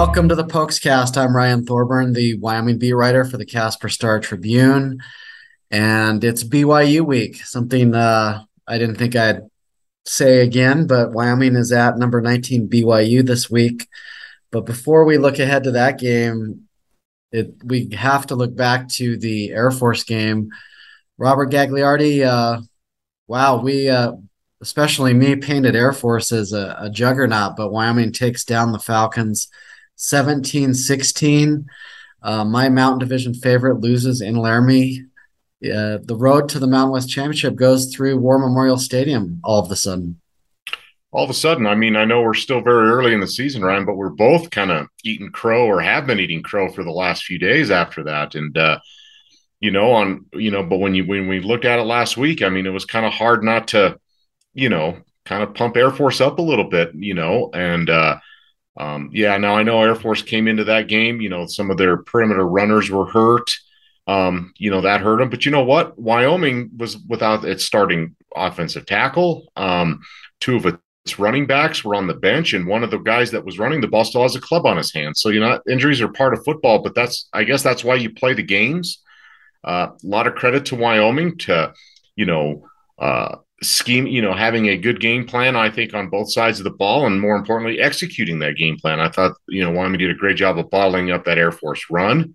Welcome to the Pokescast. I'm Ryan Thorburn, the Wyoming beat writer for the Casper Star Tribune, and it's BYU week. Something uh, I didn't think I'd say again, but Wyoming is at number 19 BYU this week. But before we look ahead to that game, it we have to look back to the Air Force game. Robert Gagliardi, uh, wow, we uh, especially me painted Air Force as a, a juggernaut, but Wyoming takes down the Falcons 17 16. Uh, my Mountain Division favorite loses in Laramie. Uh, the road to the Mountain West Championship goes through War Memorial Stadium all of a sudden. All of a sudden, I mean, I know we're still very early in the season, Ryan, but we're both kind of eating crow or have been eating crow for the last few days after that. And, uh, you know, on, you know, but when you, when we looked at it last week, I mean, it was kind of hard not to, you know, kind of pump Air Force up a little bit, you know, and, uh, um, yeah, now I know Air Force came into that game. You know, some of their perimeter runners were hurt. Um, you know, that hurt them. But you know what? Wyoming was without its starting offensive tackle. Um, two of its running backs were on the bench, and one of the guys that was running the ball still has a club on his hand. So, you know, injuries are part of football, but that's, I guess, that's why you play the games. Uh, a lot of credit to Wyoming to, you know, uh, scheme, you know, having a good game plan, I think, on both sides of the ball, and more importantly, executing that game plan. I thought, you know, Wyoming did a great job of bottling up that Air Force run.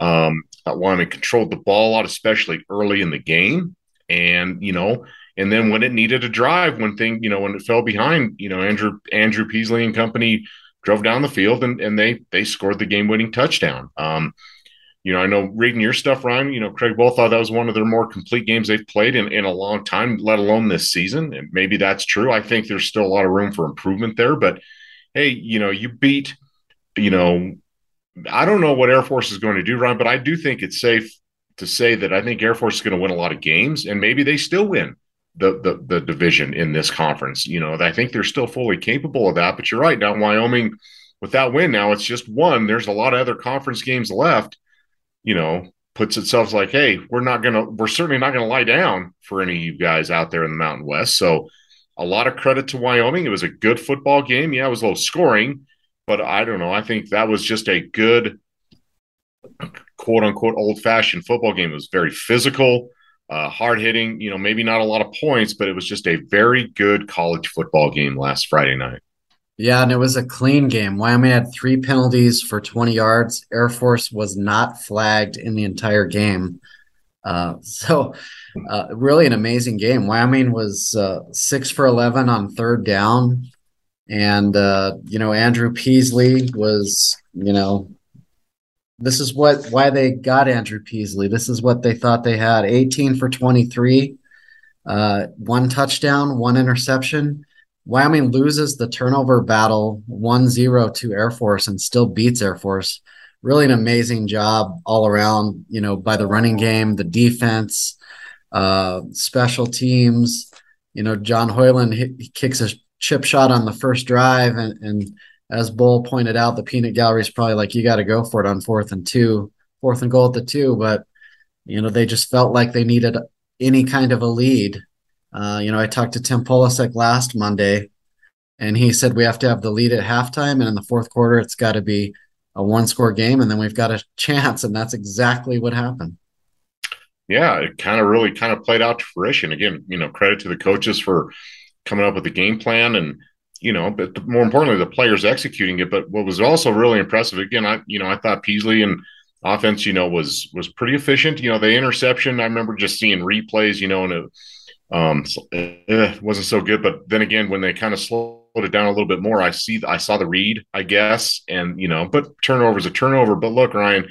Um, Wyoming controlled the ball a lot, especially early in the game, and you know, and then when it needed a drive, when thing, you know, when it fell behind, you know, Andrew Andrew Peasley and company drove down the field and and they they scored the game winning touchdown. Um, you know, I know reading your stuff, Ryan, you know, Craig Bohl thought that was one of their more complete games they've played in, in a long time, let alone this season. And maybe that's true. I think there's still a lot of room for improvement there. But hey, you know, you beat, you know, I don't know what Air Force is going to do, Ryan, but I do think it's safe to say that I think Air Force is going to win a lot of games and maybe they still win the, the, the division in this conference. You know, I think they're still fully capable of that. But you're right. Now, Wyoming, with that win, now it's just one. There's a lot of other conference games left you know, puts itself like, hey, we're not gonna, we're certainly not gonna lie down for any of you guys out there in the Mountain West. So a lot of credit to Wyoming. It was a good football game. Yeah, it was low scoring, but I don't know. I think that was just a good quote unquote old fashioned football game. It was very physical, uh, hard hitting, you know, maybe not a lot of points, but it was just a very good college football game last Friday night. Yeah, and it was a clean game. Wyoming had three penalties for 20 yards. Air Force was not flagged in the entire game. Uh, so, uh, really an amazing game. Wyoming was uh, six for 11 on third down. And, uh, you know, Andrew Peasley was, you know, this is what why they got Andrew Peasley. This is what they thought they had 18 for 23, uh, one touchdown, one interception Wyoming loses the turnover battle 1 0 to Air Force and still beats Air Force. Really an amazing job all around, you know, by the running game, the defense, uh, special teams. You know, John Hoyland he kicks a chip shot on the first drive. And, and as Bohl pointed out, the peanut gallery is probably like, you got to go for it on fourth and two, fourth and goal at the two. But, you know, they just felt like they needed any kind of a lead uh, you know, I talked to Tim Polasek last Monday, and he said we have to have the lead at halftime, and in the fourth quarter, it's got to be a one-score game, and then we've got a chance, and that's exactly what happened. Yeah, it kind of really kind of played out to fruition. Again, you know, credit to the coaches for coming up with the game plan and you know, but more importantly, the players executing it. But what was also really impressive, again, I you know, I thought Peasley and offense, you know, was was pretty efficient. You know, the interception, I remember just seeing replays, you know, and it um, so, eh, wasn't so good. But then again, when they kind of slowed it down a little bit more, I see I saw the read, I guess, and you know, but turnover is a turnover. But look, Ryan,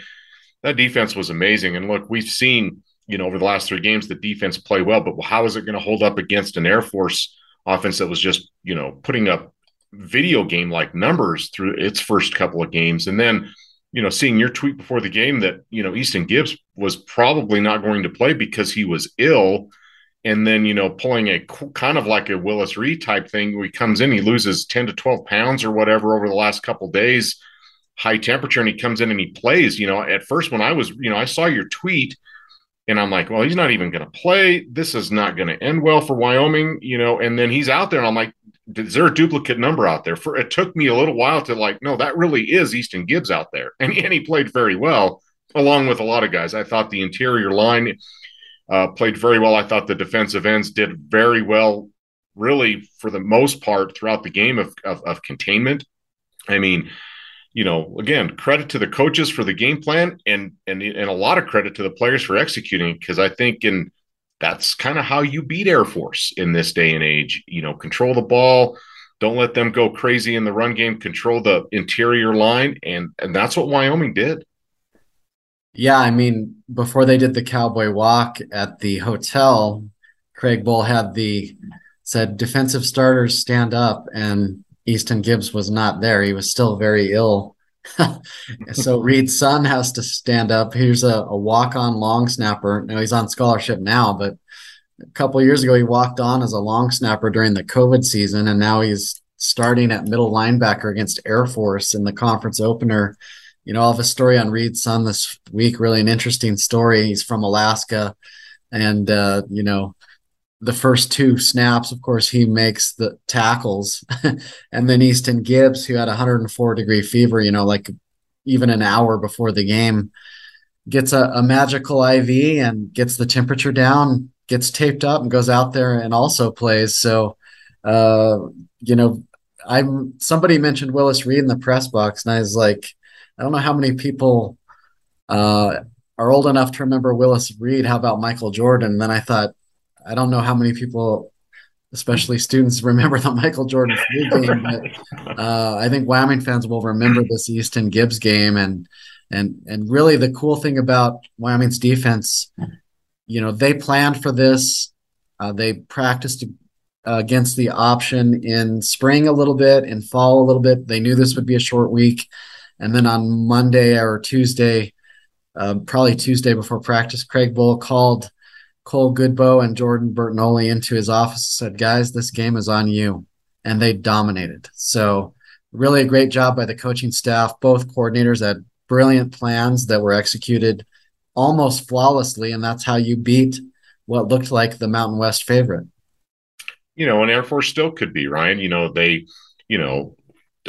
that defense was amazing, and look, we've seen you know over the last three games the defense play well, but how is it going to hold up against an Air Force offense that was just you know putting up video game like numbers through its first couple of games, and then you know, seeing your tweet before the game that, you know, Easton Gibbs was probably not going to play because he was ill and then you know pulling a kind of like a Willis Reed type thing. He comes in, he loses ten to twelve pounds or whatever over the last couple days, high temperature, and he comes in and he plays. You know, at first when I was, you know, I saw your tweet, and I'm like, well, he's not even going to play. This is not going to end well for Wyoming, you know. And then he's out there, and I'm like, is there a duplicate number out there? For it took me a little while to like, no, that really is Easton Gibbs out there, and and he played very well along with a lot of guys. I thought the interior line uh, played very well. I thought the defensive ends did very well, really for the most part throughout the game of, of, of containment. I mean, you know, again, credit to the coaches for the game plan, and and and a lot of credit to the players for executing. Because I think in that's kind of how you beat Air Force in this day and age. You know, control the ball, don't let them go crazy in the run game, control the interior line, and and that's what Wyoming did. Yeah, I mean, before they did the cowboy walk at the hotel, Craig Bohl had the said defensive starters stand up, and Easton Gibbs was not there. He was still very ill. so Reed's son has to stand up. Here's a, a walk-on long snapper. Now he's on scholarship now, but a couple years ago he walked on as a long snapper during the COVID season, and now he's starting at middle linebacker against Air Force in the conference opener you know, I'll have a story on Reed's son this week. Really an interesting story. He's from Alaska, and uh, you know, the first two snaps, of course, he makes the tackles, and then Easton Gibbs, who had 104 degree fever, you know, like even an hour before the game, gets a, a magical IV and gets the temperature down, gets taped up, and goes out there and also plays. So, uh, you know, I'm somebody mentioned Willis Reed in the press box, and I was like I don't know how many people uh, are old enough to remember Willis Reed. How about Michael Jordan? And then I thought, I don't know how many people, especially students, remember the Michael Jordan game. But uh, I think Wyoming fans will remember this Easton Gibbs game, and and and really the cool thing about Wyoming's defense, you know, they planned for this. Uh, they practiced uh, against the option in spring a little bit, in fall a little bit. They knew this would be a short week. And then on Monday or Tuesday, uh, probably Tuesday before practice, Craig Bohl called Cole Godbout and Jordan Bertagnole into his office and said, Guys, this game is on you. And they dominated. So, really a great job by the coaching staff. Both coordinators had brilliant plans that were executed almost flawlessly. And that's how you beat what looked like the Mountain West favorite. You know, and Air Force still could be, Ryan. You know, they, you know,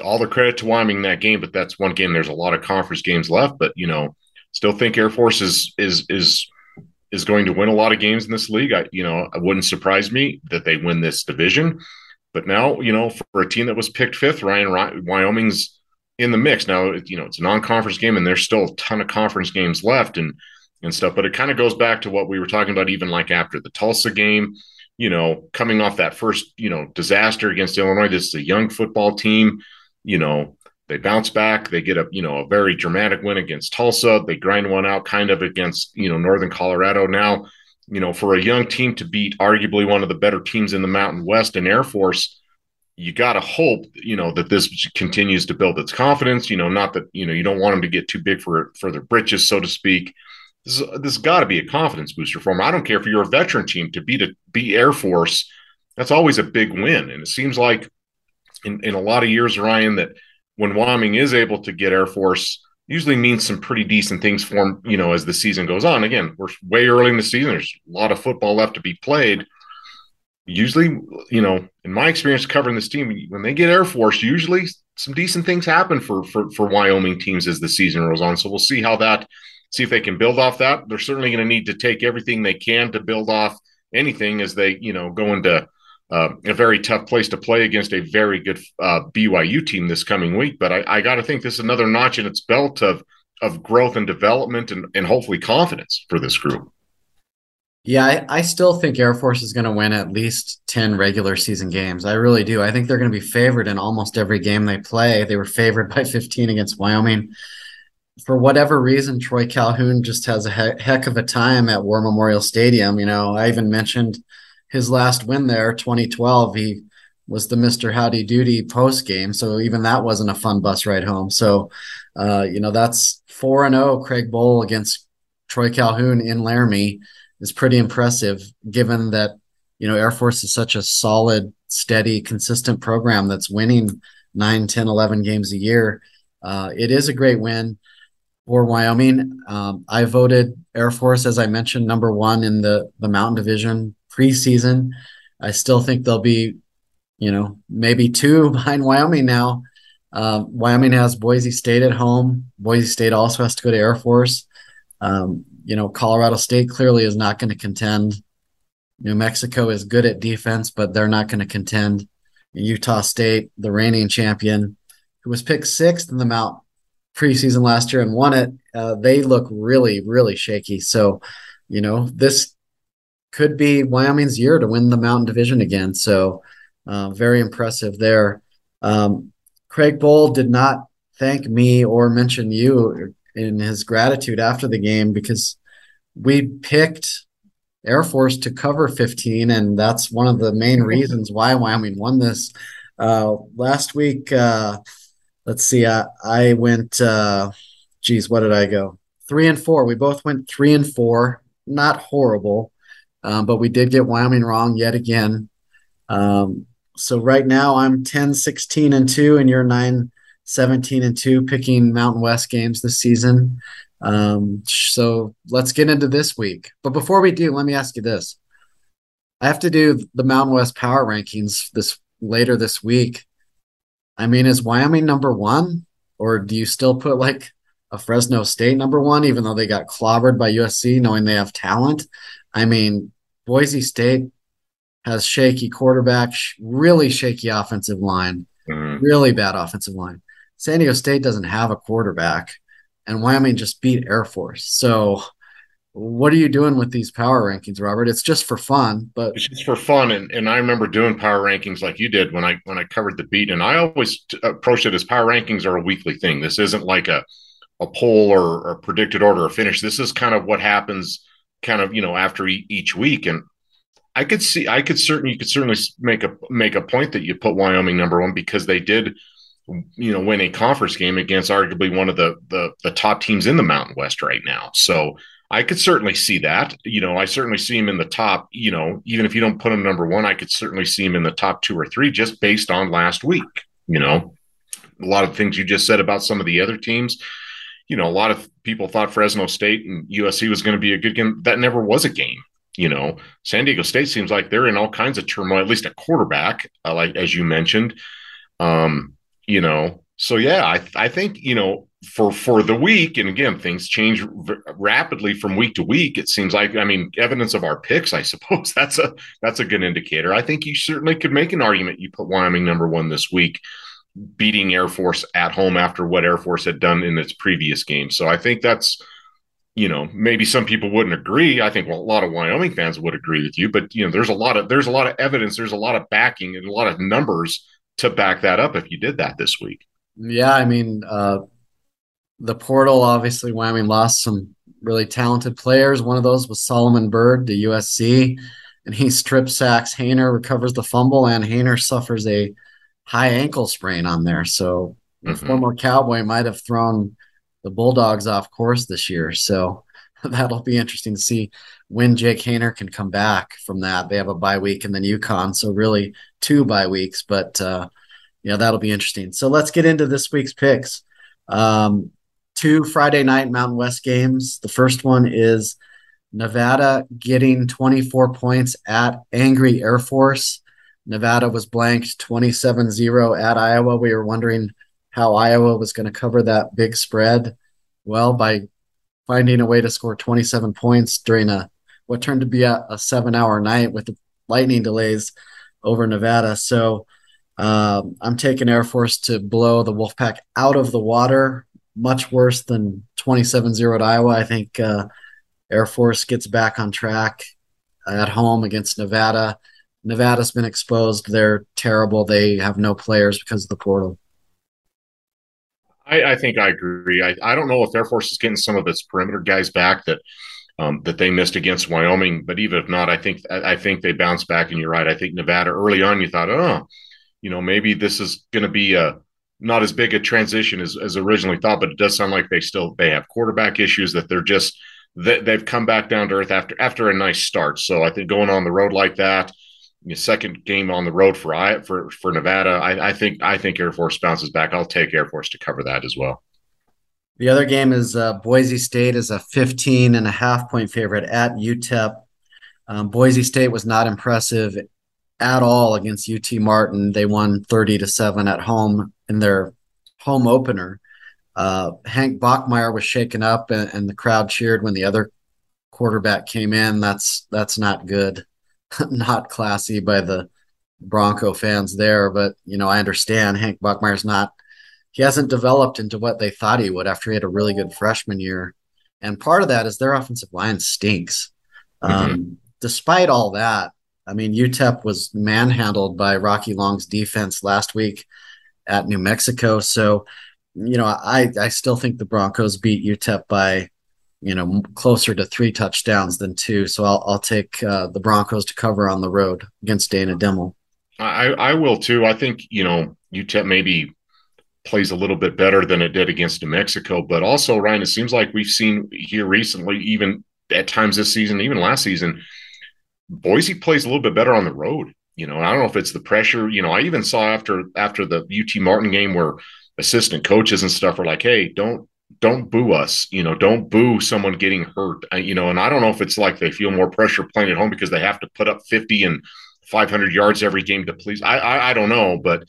all the credit to Wyoming in that game, but that's one game. There's a lot of conference games left, but you know, still think Air Force is is is is going to win a lot of games in this league. I you know, it wouldn't surprise me that they win this division. But now, you know, for a team that was picked fifth, Ryan Wyoming's in the mix. Now, you know, it's a non-conference game, and there's still a ton of conference games left and and stuff. But it kind of goes back to what we were talking about, even like after the Tulsa game. You know, coming off that first, you know, disaster against Illinois, this is a young football team you know, they bounce back. They get a you know a very dramatic win against Tulsa. They grind one out kind of against you know Northern Colorado. Now, you know, for a young team to beat arguably one of the better teams in the Mountain West and Air Force, you got to hope you know that this continues to build its confidence. You know, not that you know you don't want them to get too big for for their britches, so to speak. This this got to be a confidence booster for them. I don't care if you're a veteran team to beat a beat Air Force. That's always a big win, and it seems like in, in a lot of years, Ryan, that when Wyoming is able to get Air Force, usually means some pretty decent things for them, you know, as the season goes on. Again, we're way early in the season. There's a lot of football left to be played. Usually, you know, in my experience covering this team, when they get Air Force, usually some decent things happen for for for Wyoming teams as the season rolls on. So we'll see how that see if they can build off that. They're certainly going to need to take everything they can to build off anything as they, you know, go into uh, a very tough place to play against a very good uh, BYU team this coming week. But I, I got to think this is another notch in its belt of of growth and development and, and hopefully confidence for this group. Yeah, I, I still think Air Force is going to win at least 10 regular season games. I really do. I think they're going to be favored in almost every game they play. They were favored by 15 against Wyoming. For whatever reason, Troy Calhoun just has a he- heck of a time at War Memorial Stadium. You know, I even mentioned – his last win there, 2012, he was the Mr. Howdy Doody post game. So even that wasn't a fun bus ride home. So, uh, you know, that's 4 and 0 Craig Bohl against Troy Calhoun in Laramie is pretty impressive given that, you know, Air Force is such a solid, steady, consistent program that's winning 9, 10, 11 games a year. Uh, it is a great win for Wyoming. Um, I voted Air Force, as I mentioned, number one in the, the Mountain Division preseason. I still think they'll be, you know, maybe two behind Wyoming now. Uh, Wyoming has Boise State at home. Boise State also has to go to Air Force. Um, you know, Colorado State clearly is not going to contend. New Mexico is good at defense, but they're not going to contend. Utah State, the reigning champion, who was picked sixth in the Mount preseason last year and won it, uh, they look really, really shaky. So, you know, this could be Wyoming's year to win the Mountain Division again. So, uh, very impressive there. Um, Craig Bohl did not thank me or mention you in his gratitude after the game because we picked Air Force to cover 15, and that's one of the main reasons why Wyoming won this. Uh, last week, uh, let's see, I, I went, uh, geez, what did I go? Three and four. We both went three and four. Not horrible, um, but we did get Wyoming wrong yet again. Um, so right now I'm 10, 16 and two, and you're nine, 17 and two, picking Mountain West games this season. Um, so let's get into this week. But before we do, let me ask you this. I have to do the Mountain West power rankings this later this week. I mean, is Wyoming number one, or do you still put like a Fresno State number one, even though they got clobbered by USC, knowing they have talent? I mean, Boise State has shaky quarterback, really shaky offensive line, mm-hmm. really bad offensive line. San Diego State doesn't have a quarterback, and Wyoming just beat Air Force. So what are you doing with these power rankings, Robert? It's just for fun, but it's just for fun. And, and I remember doing power rankings like you did when I when I covered the beat. And I always t- approached it as power rankings are a weekly thing. This isn't like a a poll or, or predicted order or finish. This is kind of what happens, kind of you know after e- each week. And I could see, I could certainly, you could certainly make a make a point that you put Wyoming number one because they did you know win a conference game against arguably one of the the, the top teams in the Mountain West right now. So I could certainly see that. You know, I certainly see him in the top, you know, even if you don't put him number one, I could certainly see him in the top two or three just based on last week. You know, a lot of things you just said about some of the other teams. You know, a lot of people thought Fresno State and USC was going to be a good game. That never was a game. You know, San Diego State seems like they're in all kinds of turmoil, at least at quarterback, uh, like as you mentioned. Um, you know, so yeah, I I think you know for for the week and again things change v- rapidly from week to week it seems like i mean evidence of our picks i suppose that's a that's a good indicator i think you certainly could make an argument you put wyoming number one this week beating air force at home after what air force had done in its previous game so i think that's you know maybe some people wouldn't agree. I think well, a lot of wyoming fans would agree with you but you know there's a lot of there's a lot of evidence there's a lot of backing and a lot of numbers to back that up if you did that this week. Yeah i mean uh the portal, obviously, Wyoming lost some really talented players. One of those was Solomon Byrd to USC, and he strip sacks Haener, recovers the fumble, and Haener suffers a high ankle sprain on there. So mm-hmm. former Cowboy might have thrown the Bulldogs off course this year. So that'll be interesting to see when Jake Haener can come back from that. They have a bye week and then UConn, so really two bye weeks. But uh, yeah, that'll be interesting. So let's get into this week's picks. Um, two Friday night Mountain West games. The first one is Nevada getting 24 points at Angry Air Force. Nevada was blanked 27 0 at Iowa. We were wondering how Iowa was going to cover that big spread. Well, by finding a way to score 27 points during a what turned to be a, a seven hour night with the lightning delays over Nevada. So um, I'm taking Air Force to blow the Wolfpack out of the water much worse than 27-0 at Iowa. I think uh, Air Force gets back on track at home against Nevada. Nevada's been exposed. They're terrible. They have no players because of the portal. I, I think I agree. I, I don't know if Air Force is getting some of its perimeter guys back that um, that they missed against Wyoming. But even if not, I think I think they bounce back. And you're right. I think Nevada early on, you thought, oh, you know, maybe this is going to be a not as big a transition as, as originally thought, but it does sound like they still they have quarterback issues that they're just that they've come back down to earth after after a nice start. So I think going on the road like that, second game on the road for I for for Nevada, I, I think I think Air Force bounces back. I'll take Air Force to cover that as well. The other game is uh, Boise State is a 15 and a half point favorite at UTEP. Um, Boise State was not impressive at all against UT Martin. They won 30 to 7 at home in their home opener. Uh, Hank Bachmeier was shaken up and, and, the crowd cheered when the other quarterback came in. That's that's not good, not classy by the Bronco fans there. But you know, I understand Hank Bachmeier's not he hasn't developed into what they thought he would after he had a really good freshman year. And part of that is their offensive line stinks. Mm-hmm. Um, despite all that, I mean, UTEP was manhandled by Rocky Long's defense last week at New Mexico. So, you know, I, I still think the Broncos beat UTEP by, you know, closer to three touchdowns than two. So I'll, I'll take uh, the Broncos to cover on the road against Dana Dimel. I, I will too. I think, you know, UTEP maybe plays a little bit better than it did against New Mexico. But also, Ryan, it seems like we've seen here recently, even at times this season, even last season, Boise plays a little bit better on the road. You know, I don't know if it's the pressure. You know, I even saw after after the UT Martin game where assistant coaches and stuff are like, "Hey, don't don't boo us. You know, don't boo someone getting hurt. you know, and I don't know if it's like they feel more pressure playing at home because they have to put up fifty and five hundred yards every game to please. I, I I don't know, but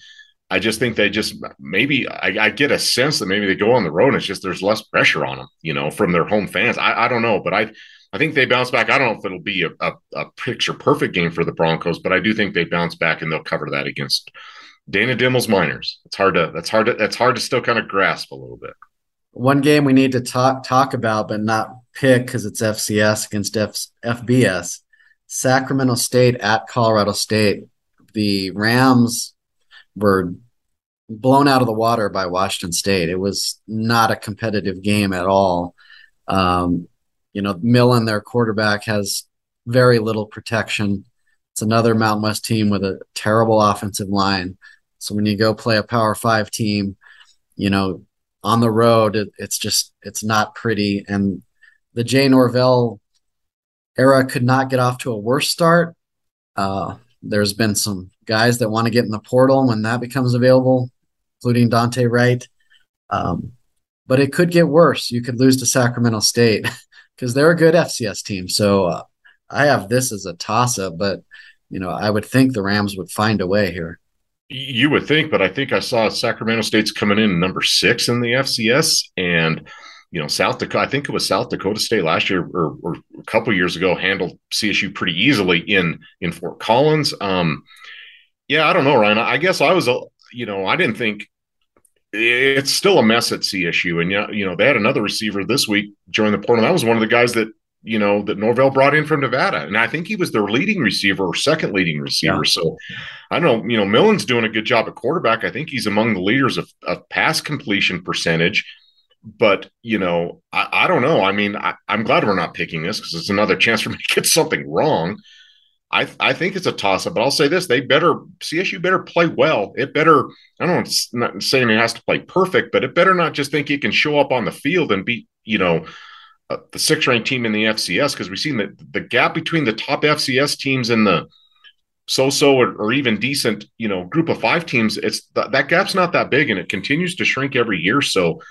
I just think they just maybe I, I, get a sense that maybe they go on the road and it's just there's less pressure on them, you know, from their home fans. I, I don't know, but I I think they bounce back. I don't know if it'll be a, a, a, picture perfect game for the Broncos, but I do think they bounce back and they'll cover that against Dana Dimel's Miners. It's hard to that's hard to that's hard to still kind of grasp a little bit. One game we need to talk talk about, but not pick because it's FCS against F, FBS. Sacramento State at Colorado State. The Rams were blown out of the water by Washington State. It was not a competitive game at all. Um, you know, Millen, their quarterback, has very little protection. It's another Mountain West team with a terrible offensive line. So when you go play a Power Five team, you know, on the road, it, it's just it's not pretty. And the Jay Norvell era could not get off to a worse start. Uh, there's been some guys that want to get in the portal when that becomes available, including Dante Wright. Um, but it could get worse. You could lose to Sacramento State because they're a good FCS team. So uh, I have this as a toss up, but you know I would think the Rams would find a way here. You would think, but I think I saw Sacramento State's coming in number six in the FCS, and you know, South Dakota, I think it was South Dakota State last year or, or a couple years ago handled CSU pretty easily in in Fort Collins. Um, yeah, I don't know, Ryan. I guess I was, a, you know, I didn't think it's still a mess at CSU, and you know, they had another receiver this week join the portal. That was one of the guys that you know that Norvell brought in from Nevada, and I think he was their leading receiver or second leading receiver. Yeah. So I don't know, you know, Millen's doing a good job at quarterback. I think he's among the leaders of, of pass completion percentage but you know, I, I don't know. I mean, I, am glad we're not picking this because it's another chance for me to get something wrong. I I think it's a toss up, but I'll say this: they better CSU better play well. It better. I don't know. It's not saying it has to play perfect, but it better not just think it can show up on the field and beat you know uh, the six ranked team in the FCS because we've seen that the gap between the top FCS teams and the so-so or, or, even decent, you know, group of five teams, it's th- that gap's not that big, and it continues to shrink every year. So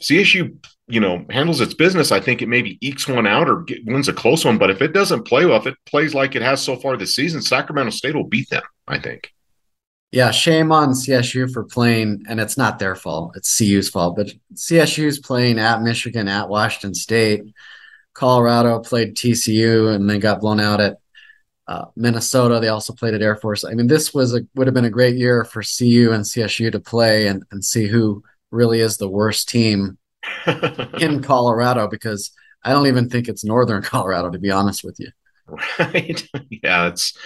CSU, you know, handles its business, I think it maybe ekes one out or get, wins a close one. But if it doesn't play well, if it plays like it has so far this season, Sacramento State will beat them. I think. Yeah, shame on CSU for playing, and it's not their fault; it's CU's fault. But CSU's playing at Michigan, at Washington State. Colorado played TCU, and they got blown out at uh, Minnesota. They also played at Air Force. I mean, this was a would have been a great year for CU and CSU to play and, and see who really is the worst team in Colorado because I don't even think it's Northern Colorado, to be honest with you. Right. yeah, it's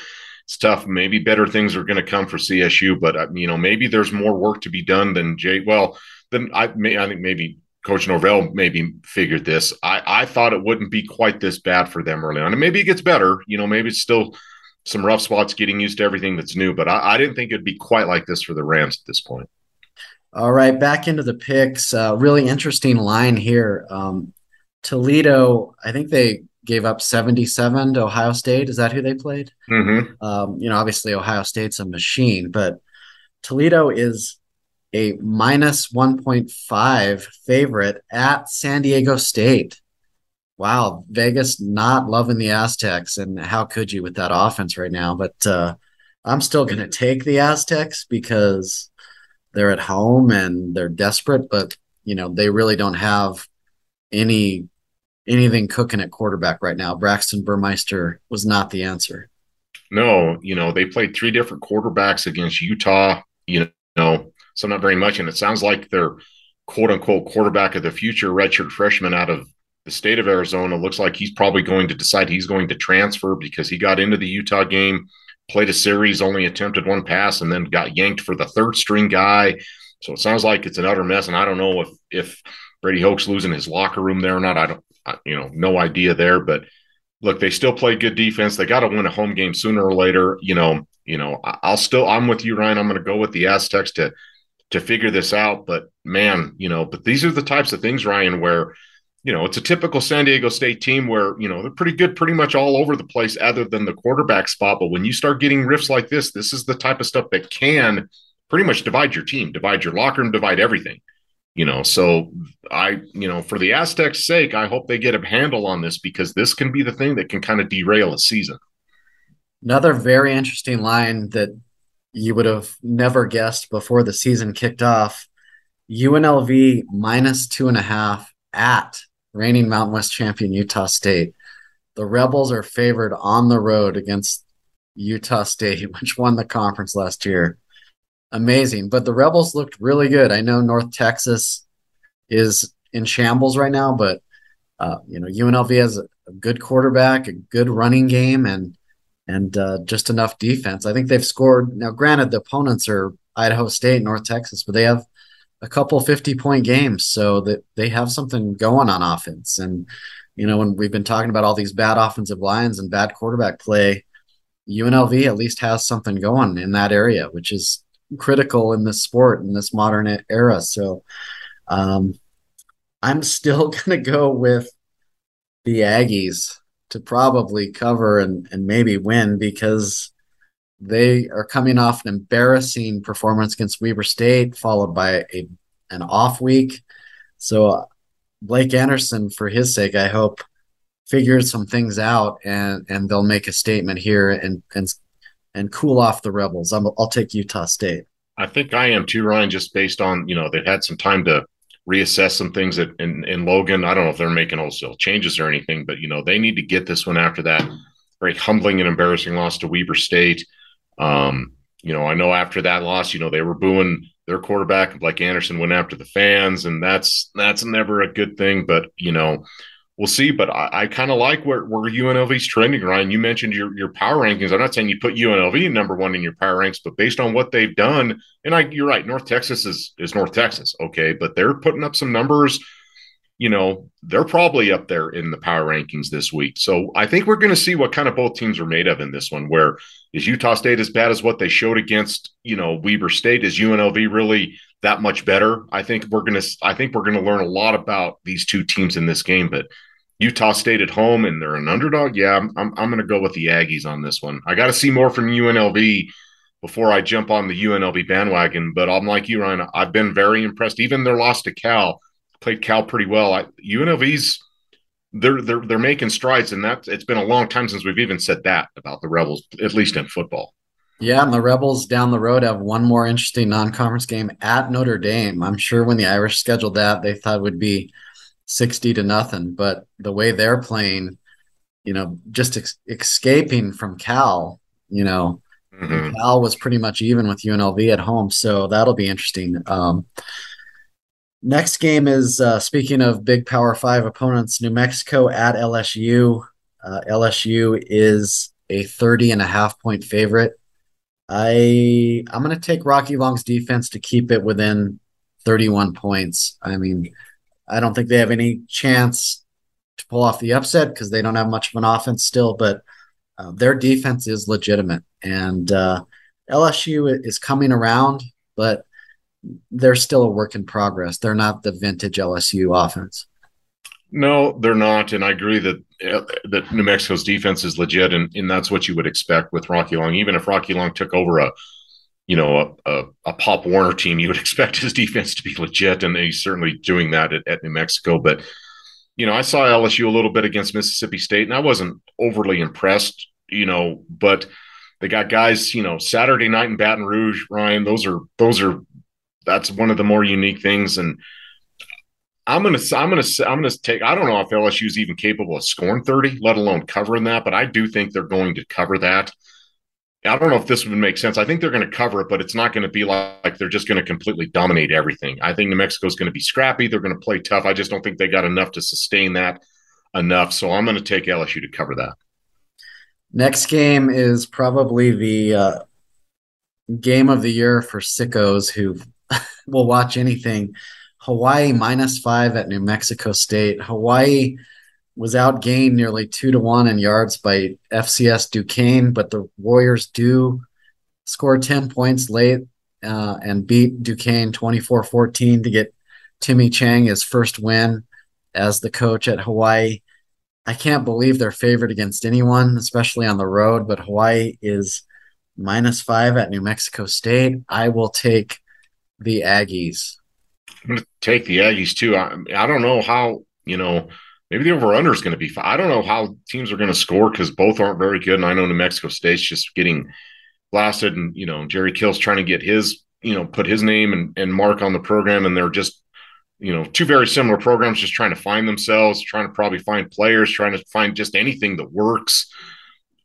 it's tough. Maybe better things are going to come for CSU, but uh, you know, maybe there's more work to be done than Jay. Well, then I may I think maybe Coach Norvell maybe figured this. I I thought it wouldn't be quite this bad for them early on, and maybe it gets better. You know, maybe it's still some rough spots getting used to everything that's new, but I, I didn't think it'd be quite like this for the Rams at this point. All right, back into the picks. Uh, really interesting line here. Um, Toledo, I think they gave up 77 to Ohio State. Is that who they played? Mm-hmm. Um, you know, obviously Ohio State's a machine, but Toledo is a minus 1.5 favorite at San Diego State. Wow, Vegas not loving the Aztecs, and how could you with that offense right now? But uh, I'm still going to take the Aztecs because they're at home and they're desperate, but you know they really don't have any anything cooking at quarterback right now. Braxton Burmeister was not the answer. No, you know they played three different quarterbacks against Utah. You know, so not very much, and it sounds like their quote unquote quarterback of the future, redshirt freshman out of the state of Arizona, looks like he's probably going to decide he's going to transfer because he got into the Utah game played a series, only attempted one pass, and then got yanked for the third string guy. So it sounds like it's an utter mess. And I don't know if if Brady Hoke's losing his locker room there or not. I don't, you know, no idea there. But look, they still play good defense. They got to win a home game sooner or later. You know, you know, I'll still, I'm with you, Ryan. I'm going to go with the Aztecs to to figure this out. But man, you know, but these are the types of things, Ryan, where you know, it's a typical San Diego State team where, you know, they're pretty good pretty much all over the place other than the quarterback spot. But when you start getting rifts like this, this is the type of stuff that can pretty much divide your team, divide your locker room, divide everything. You know, so I, you know, for the Aztecs' sake, I hope they get a handle on this because this can be the thing that can kind of derail a season. Another very interesting line that you would have never guessed before the season kicked off UNLV minus two and a half at reigning Mountain West champion Utah State. The Rebels are favored on the road against Utah State, which won the conference last year. Amazing. But the Rebels looked really good. I know North Texas is in shambles right now, but uh, you know UNLV has a, good quarterback, a good running game, and and uh, just enough defense. I think they've scored. Now, granted, the opponents are Idaho State, North Texas, but they have a couple 50 point games so that they have something going on offense. And, you know, when we've been talking about all these bad offensive lines and bad quarterback play, UNLV at least has something going in that area, which is critical in this sport in this modern era. So, um, I'm still going to go with the Aggies to probably cover and, and maybe win because they are coming off an embarrassing performance against Weber State, followed by a an off week. So uh, Blake Anderson, for his sake, I hope figures some things out and and they'll make a statement here and and and cool off the rebels. i will take Utah State. I think I am too, Ryan. Just based on you know they've had some time to reassess some things at, in in Logan. I don't know if they're making wholesale changes or anything, but you know they need to get this one after that very humbling and embarrassing loss to Weber State. Um, you know, I know after that loss, you know, they were booing their quarterback, Blake Anderson went after the fans, and that's that's never a good thing. But you know, we'll see. But I, I kind of like where, where UNLV's trending, Ryan. You mentioned your your power rankings. I'm not saying you put UNLV number one in your power ranks, but based on what they've done, and I, you're right, North Texas is is North Texas, okay, but they're putting up some numbers you know, they're probably up there in the power rankings this week. So I think we're going to see what kind of both teams are made of in this one. Where is Utah State as bad as what they showed against, you know, Weber State? Is UNLV really that much better? I think we're going to, I think we're going to learn a lot about these two teams in this game. But Utah State at home and they're an underdog. Yeah, I'm, I'm, I'm going to go with the Aggies on this one. I got to see more from UNLV before I jump on the UNLV bandwagon. But I'm like you, Ryan. I've been very impressed. Even their loss to Cal played Cal pretty well. I, UNLV's they're they're they're making strides, and that it's been a long time since we've even said that about the Rebels, at least in football. Yeah, and the Rebels down the road have one more interesting non-conference game at Notre Dame. I'm sure when the Irish scheduled that, they thought it would be sixty to nothing, but the way they're playing, you know, just ex- escaping from Cal, you know, mm-hmm. Cal was pretty much even with UNLV at home, so that'll be interesting. Um, Next game is uh, speaking of big Power Five opponents, New Mexico at LSU. Uh, LSU is a 30 and a half point favorite. I I'm going to take Rocky Long's defense to keep it within 31 points. I mean, I don't think they have any chance to pull off the upset because they don't have much of an offense still, but uh, their defense is legitimate. And uh, LSU is coming around, but they're still a work in progress. They're not the vintage LSU offense. No, they're not, and I agree that that New Mexico's defense is legit, and, and that's what you would expect with Rocky Long. Even if Rocky Long took over a, you know, a, a, a Pop Warner team, you would expect his defense to be legit, and he's certainly doing that at, at New Mexico. But you know, I saw LSU a little bit against Mississippi State, and I wasn't overly impressed. You know, but They got guys, you know, Saturday night in Baton Rouge, Ryan. Those are those are that's one of the more unique things. And I'm gonna I'm gonna I'm gonna take. I don't know if LSU is even capable of scoring 30, let alone covering that. But I do think they're going to cover that. I don't know if this would make sense. I think they're going to cover it, but it's not going to be like, like they're just going to completely dominate everything. I think New Mexico is going to be scrappy. They're going to play tough. I just don't think they got enough to sustain that enough. So I'm going to take LSU to cover that. Next game is probably the uh, game of the year for sickos who will watch anything. Hawaii minus five at New Mexico State. Hawaii was outgained nearly two to one in yards by FCS Duquesne, but the Warriors do score 10 points late uh, and beat Duquesne 24 14 to get Timmy Chang his first win as the coach at Hawaii. I can't believe they're favored against anyone, especially on the road, but Hawaii is minus five at New Mexico State. I will take the Aggies. I'm going to take the Aggies too. I, I don't know how, you know, maybe the over under is going to be fine. I don't know how teams are going to score because both aren't very good. And I know New Mexico State's just getting blasted, and you know Jerry Kill's trying to get his you know put his name and, and mark on the program, and they're just you know two very similar programs, just trying to find themselves, trying to probably find players, trying to find just anything that works.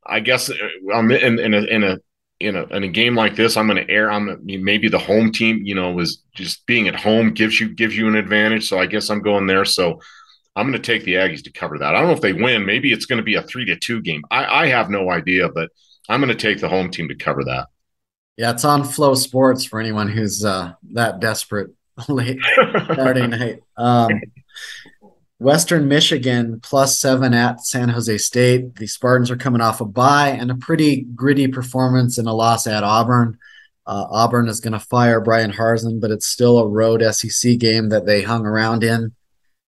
I guess uh, I'm in, in a in a in a, in a game like this, I'm going to air. I'm maybe the home team, you know, was just being at home gives you gives you an advantage. So I guess I'm going there. So I'm going to take the Aggies to cover that. I don't know if they win. Maybe it's going to be a three to two game. I, I have no idea, but I'm going to take the home team to cover that. Yeah, it's on FloSports for anyone who's uh, that desperate late Saturday night. Um, Western Michigan plus seven at San Jose State. The Spartans are coming off a bye and a pretty gritty performance in a loss at Auburn. Uh, Auburn is going to fire Bryan Harsin, but it's still a road SEC game that they hung around in.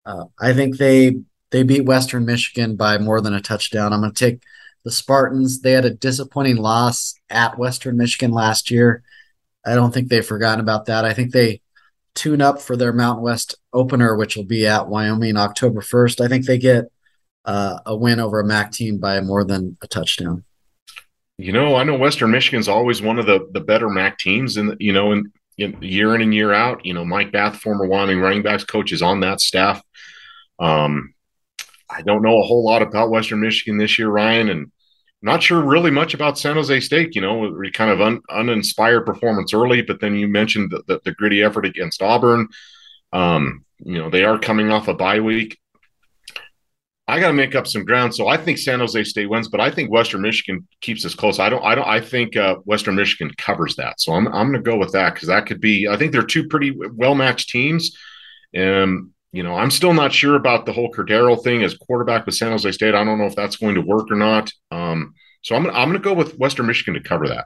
Uh, I think they they beat Western Michigan by more than a touchdown. I'm going to take the Spartans. They had a disappointing loss at Western Michigan last year. I don't think they've forgotten about that. I think they tune up for their Mountain West opener, which will be at Wyoming October 1st. I think they get uh, a win over a MAC team by more than a touchdown. You know, I know Western Michigan's always one of the the better MAC teams, and you know, in, in year in and year out. You know, Mike Bath, former Wyoming running backs coach, is on that staff. Um, I don't know a whole lot about Western Michigan this year, Ryan, and not sure really much about San Jose State. You know, kind of un, uninspired performance early, but then you mentioned the, the, the gritty effort against Auburn. Um, you know, they are coming off a bye week. I got to make up some ground, so I think San Jose State wins, but I think Western Michigan keeps us close. I don't. I don't. I think uh, Western Michigan covers that, so I'm. I'm going to go with that because that could be. I think they're two pretty well matched teams. Um, you know, I'm still not sure about the whole Cordeiro thing as quarterback with San Jose State. I don't know if that's going to work or not. Um, so I'm gonna, I'm going to go with Western Michigan to cover that.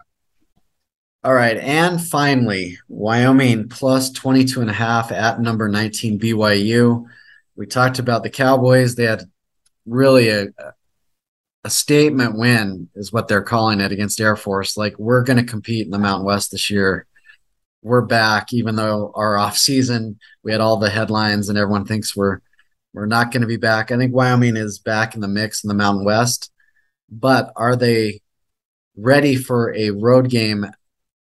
All right. And finally, Wyoming plus 22 and a half at number 19 BYU. We talked about the Cowboys. They had really a, a statement win, is what they're calling it against Air Force. Like, we're going to compete in the Mountain West this year we're back, even though our off season we had all the headlines and everyone thinks we're we're not going to be back. I think Wyoming is back in the mix in the Mountain West, but are they ready for a road game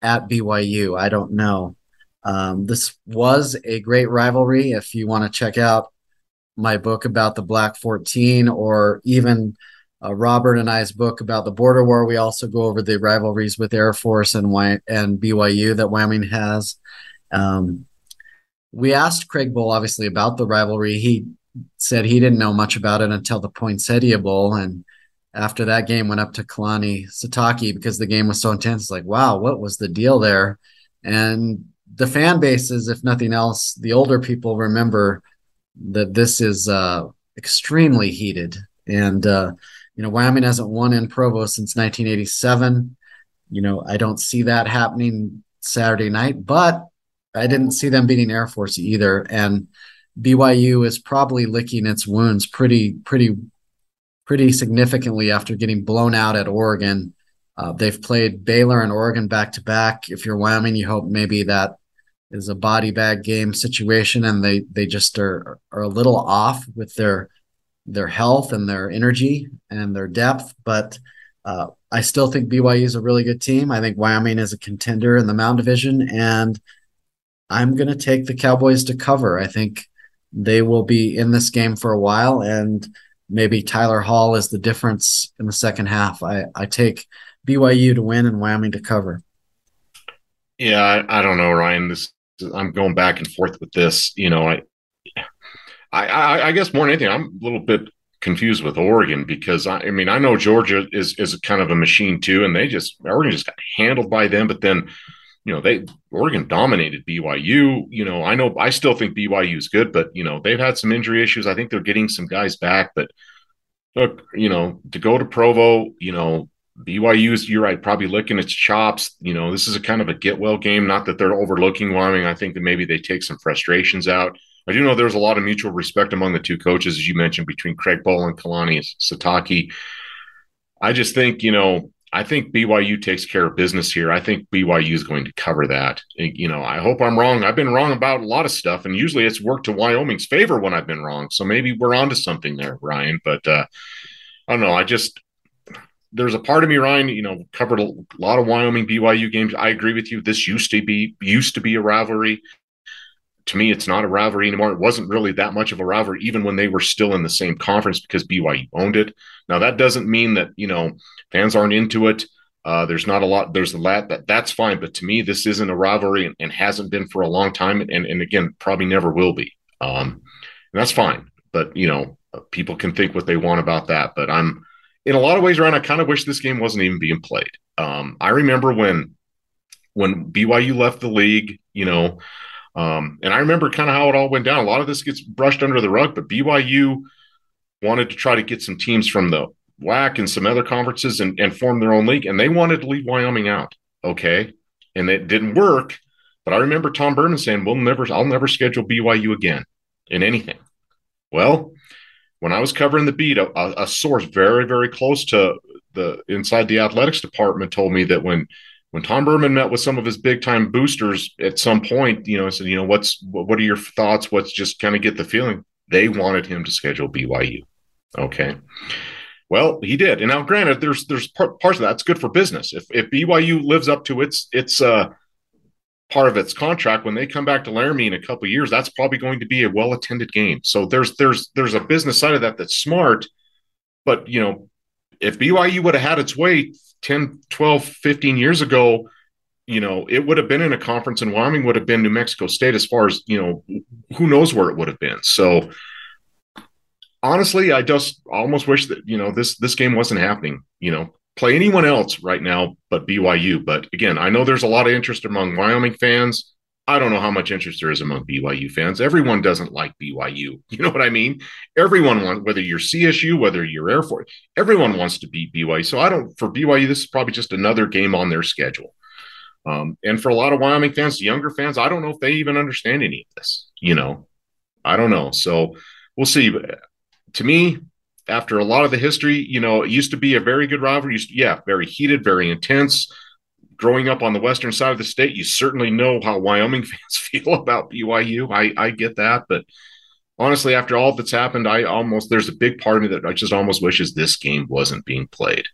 at BYU? I don't know. Um, this was a great rivalry. If you want to check out my book about the Black 14 or even uh, Robert and I's book about the border war. We also go over the rivalries with Air Force and y- and BYU that Wyoming has. Um, we asked Craig Bohl obviously about the rivalry. He said he didn't know much about it until the Poinsettia Bowl, and after that game went up to Kalani Sitake because the game was so intense. It's like, wow, what was the deal there? And the fan bases, if nothing else, the older people remember that this is uh, extremely heated and. Uh, you know, Wyoming hasn't won in Provo since 1987. You know, I don't see that happening Saturday night, but I didn't see them beating Air Force either. And BYU is probably licking its wounds pretty, pretty, pretty significantly after getting blown out at Oregon. Uh, they've played Baylor and Oregon back to back. If you're Wyoming, you hope maybe that is a body bag game situation, and they they just are are a little off with their their health and their energy and their depth. But Uh, I still think BYU is a really good team. I think Wyoming is a contender in the Mountain Division, and I'm going to take the Cowboys to cover. I think they will be in this game for a while, and maybe Tyler Hall is the difference in the second half. I, I take BYU to win and Wyoming to cover. Yeah, I, I don't know, Ryan. This I'm going back and forth with this. You know, I, I, I guess more than anything, I'm a little bit confused with Oregon because I, I mean I know Georgia is is kind of a machine too, and they just Oregon just got handled by them, but then you know they Oregon dominated BYU. You know I know I still think BYU is good, but you know they've had some injury issues. I think they're getting some guys back, but look, you know to go to Provo, you know BYU's, you're right, probably licking its chops. You know, this is a kind of a get well game. Not that they're overlooking Wyoming. I think that maybe they take some frustrations out. I do know there's a lot of mutual respect among the two coaches, as you mentioned, between Craig Bohl and Kalani Sitake. I just think, you know, I think BYU takes care of business here. I think BYU is going to cover that. You know, I hope I'm wrong. I've been wrong about a lot of stuff, and usually it's worked to Wyoming's favor when I've been wrong. So maybe we're onto something there, Ryan. But uh, I don't know. I just there's a part of me, Ryan, you know, covered a lot of Wyoming BYU games. I agree with you. This used to be used to be a rivalry. To me, it's not a rivalry anymore. It wasn't really that much of a rivalry, even when they were still in the same conference because BYU owned it. Now that doesn't mean that you know fans aren't into it. Uh, there's not a lot. There's a lot that that's fine, but to me, this isn't a rivalry and, and hasn't been for a long time, and and again, probably never will be. Um, and that's fine. But you know, people can think what they want about that. But I'm in a lot of ways, Ryan, I kind of wish this game wasn't even being played. Um, I remember when when BYU left the league, you know, um, and I remember kind of how it all went down. A lot of this gets brushed under the rug, but BYU wanted to try to get some teams from the WAC and some other conferences and, and form their own league, and they wanted to leave Wyoming out. Okay, and it didn't work. But I remember Tom Burman saying, "We'll never, I'll never schedule BYU again in anything." Well, when I was covering the beat, a, a, source very, very close to the inside the athletics department told me that when when Tom Burman met with some of his big time boosters at some point, you know, said, you know, what's what are your thoughts? What's just kind of get the feeling they wanted him to schedule BYU. Okay. Well, he did. And now, granted, there's there's parts of that's good for business. If if BYU lives up to its its uh, part of its contract when they come back to Laramie in a couple years that's probably going to be a well attended game so there's there's there's a business side of that that's smart but you know if BYU would have had its way 10 12 15 years ago you know it would have been in a conference and Wyoming would have been New Mexico State as far as you know who knows where it would have been so honestly I just almost wish that you know this this game wasn't happening you know play anyone else right now but BYU. But again, I know there's a lot of interest among Wyoming fans. I don't know how much interest there is among BYU fans. Everyone doesn't like BYU. You know what I mean? Everyone wants, whether you're CSU, whether you're Air Force, everyone wants to beat BYU. So I don't, for BYU, this is probably just another game on their schedule. Um, and for a lot of Wyoming fans, younger fans, I don't know if they even understand any of this. You know, I don't know. So we'll see. But to me, after a lot of the history, you know, it used to be a very good rivalry. To, yeah, very heated, very intense. Growing up on the western side of the state, you certainly know how Wyoming fans feel about BYU. I, I get that, but honestly, after all that's happened, I almost there's a big part of me that I just almost wishes this game wasn't being played.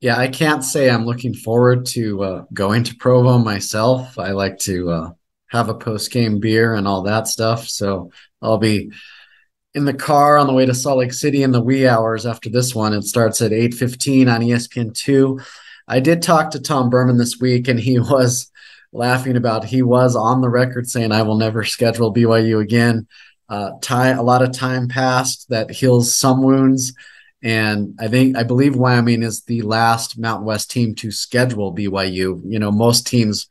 Yeah, I can't say I'm looking forward to uh, going to Provo myself. I like to uh, have a post game beer and all that stuff, so I'll be in the car on the way to Salt Lake City in the wee hours after this one. It starts at 8:15 on ESPN2. I did talk to Tom Burman this week and he was laughing about he was on the record saying I will never schedule BYU again. Uh, a lot of time passed that heals some wounds and I think I believe Wyoming is the last Mountain West team to schedule BYU. You know, most teams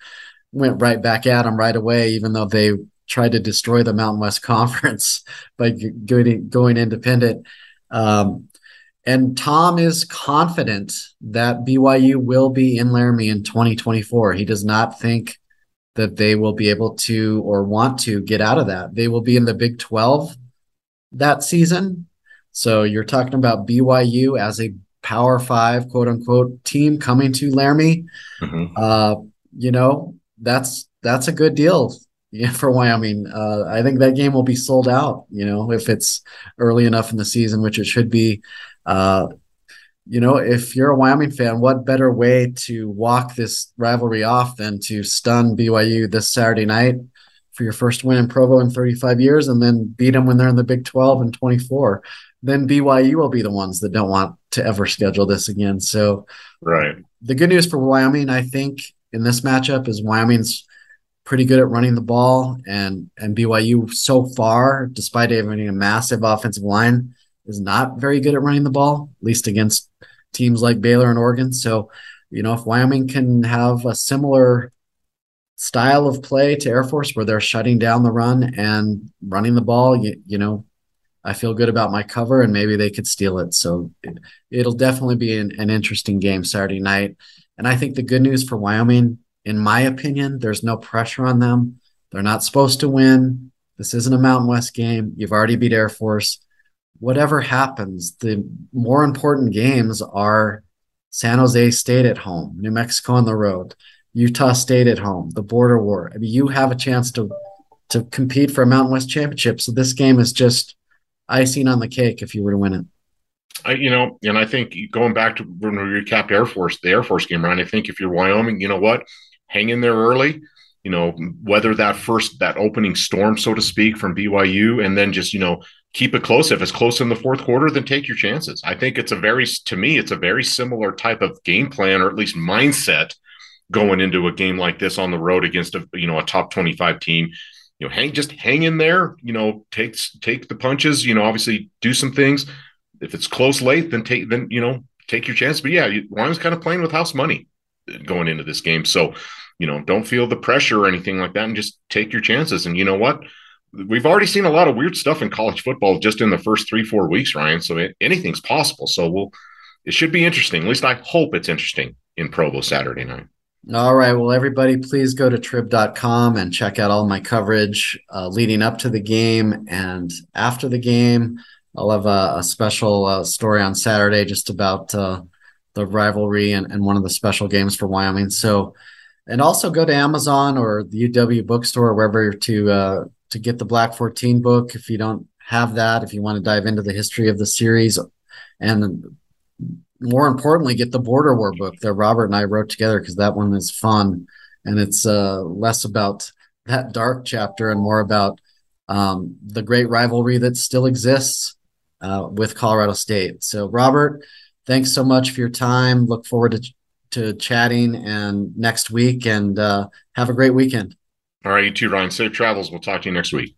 went right back at them right away, even though they tried to destroy the Mountain West Conference by going, going independent. Um, and Tom is confident that BYU will be in Laramie in 2024. He does not think that they will be able to or want to get out of that. They will be in the Big 12 that season. So you're talking about BYU as a Power Five, quote unquote, team coming to Laramie. Mm-hmm. Uh, you know, that's that's a good deal for Wyoming. Uh, I think that game will be sold out. You know, if it's early enough in the season, which it should be. Uh, you know, if you're a Wyoming fan, what better way to walk this rivalry off than to stun BYU this Saturday night for your first win in Provo in 35 years and then beat them when they're in the Big 12 and 24? Then BYU will be the ones that don't want to ever schedule this again. So, right. The good news for Wyoming, I think, in this matchup is Wyoming's pretty good at running the ball, and and BYU so far, despite having a massive offensive line, is not very good at running the ball, at least against teams like Baylor and Oregon. So, you know, if Wyoming can have a similar style of play to Air Force where they're shutting down the run and running the ball, you, you know, I feel good about my cover and maybe they could steal it. So it, will definitely be an, an interesting game Saturday night. And I think the good news for Wyoming, in my opinion, there's no pressure on them. They're not supposed to win. This isn't a Mountain West game. You've already beat Air Force whatever happens, the more important games are San Jose State at home, New Mexico on the road, Utah State at home, the border war. I mean, you have a chance to to compete for a Mountain West championship. So this game is just icing on the cake if you were to win it. I, you know, and I think going back to when we recapped Air Force, the Air Force game, Ryan, I think if you're Wyoming, you know what, hang in there early. You know, weather that first that opening storm, so to speak, from BYU, and then just you know keep it close. If it's close in the fourth quarter, then take your chances. I think it's a very, to me, it's a very similar type of game plan or at least mindset going into a game like this on the road against a you know a top 25 team. You know hang just hang in there you know take take the punches you know obviously do some things. If it's close late then take then you know take your chance. But yeah Wyoming's kind of playing with house money going into this game. So you know don't feel the pressure or anything like that and just take your chances. And you know what we've already seen a lot of weird stuff in college football just in the first three four weeks ryan. So anything's possible. So we'll it should be interesting. At least i hope it's interesting in provo saturday night. All right. Well everybody please go to trib.com and check out all my coverage uh, leading up to the game and after the game. I'll have a, a special uh, story on saturday just about uh, the rivalry and, and one of the special games for wyoming. So and also go to amazon or the uw bookstore wherever to uh, to get the Black 14 book if you don't have that, if you want to dive into the history of the series. And more importantly, get the Border War book that Robert and I wrote together because that one is fun. And it's uh, less about that dark chapter and more about um, the great rivalry that still exists uh, with Colorado State. So, Robert, thanks so much for your time. Look forward to, to chatting and next week and uh, have a great weekend. All right, you too, Ryan. Safe travels. We'll talk to you next week.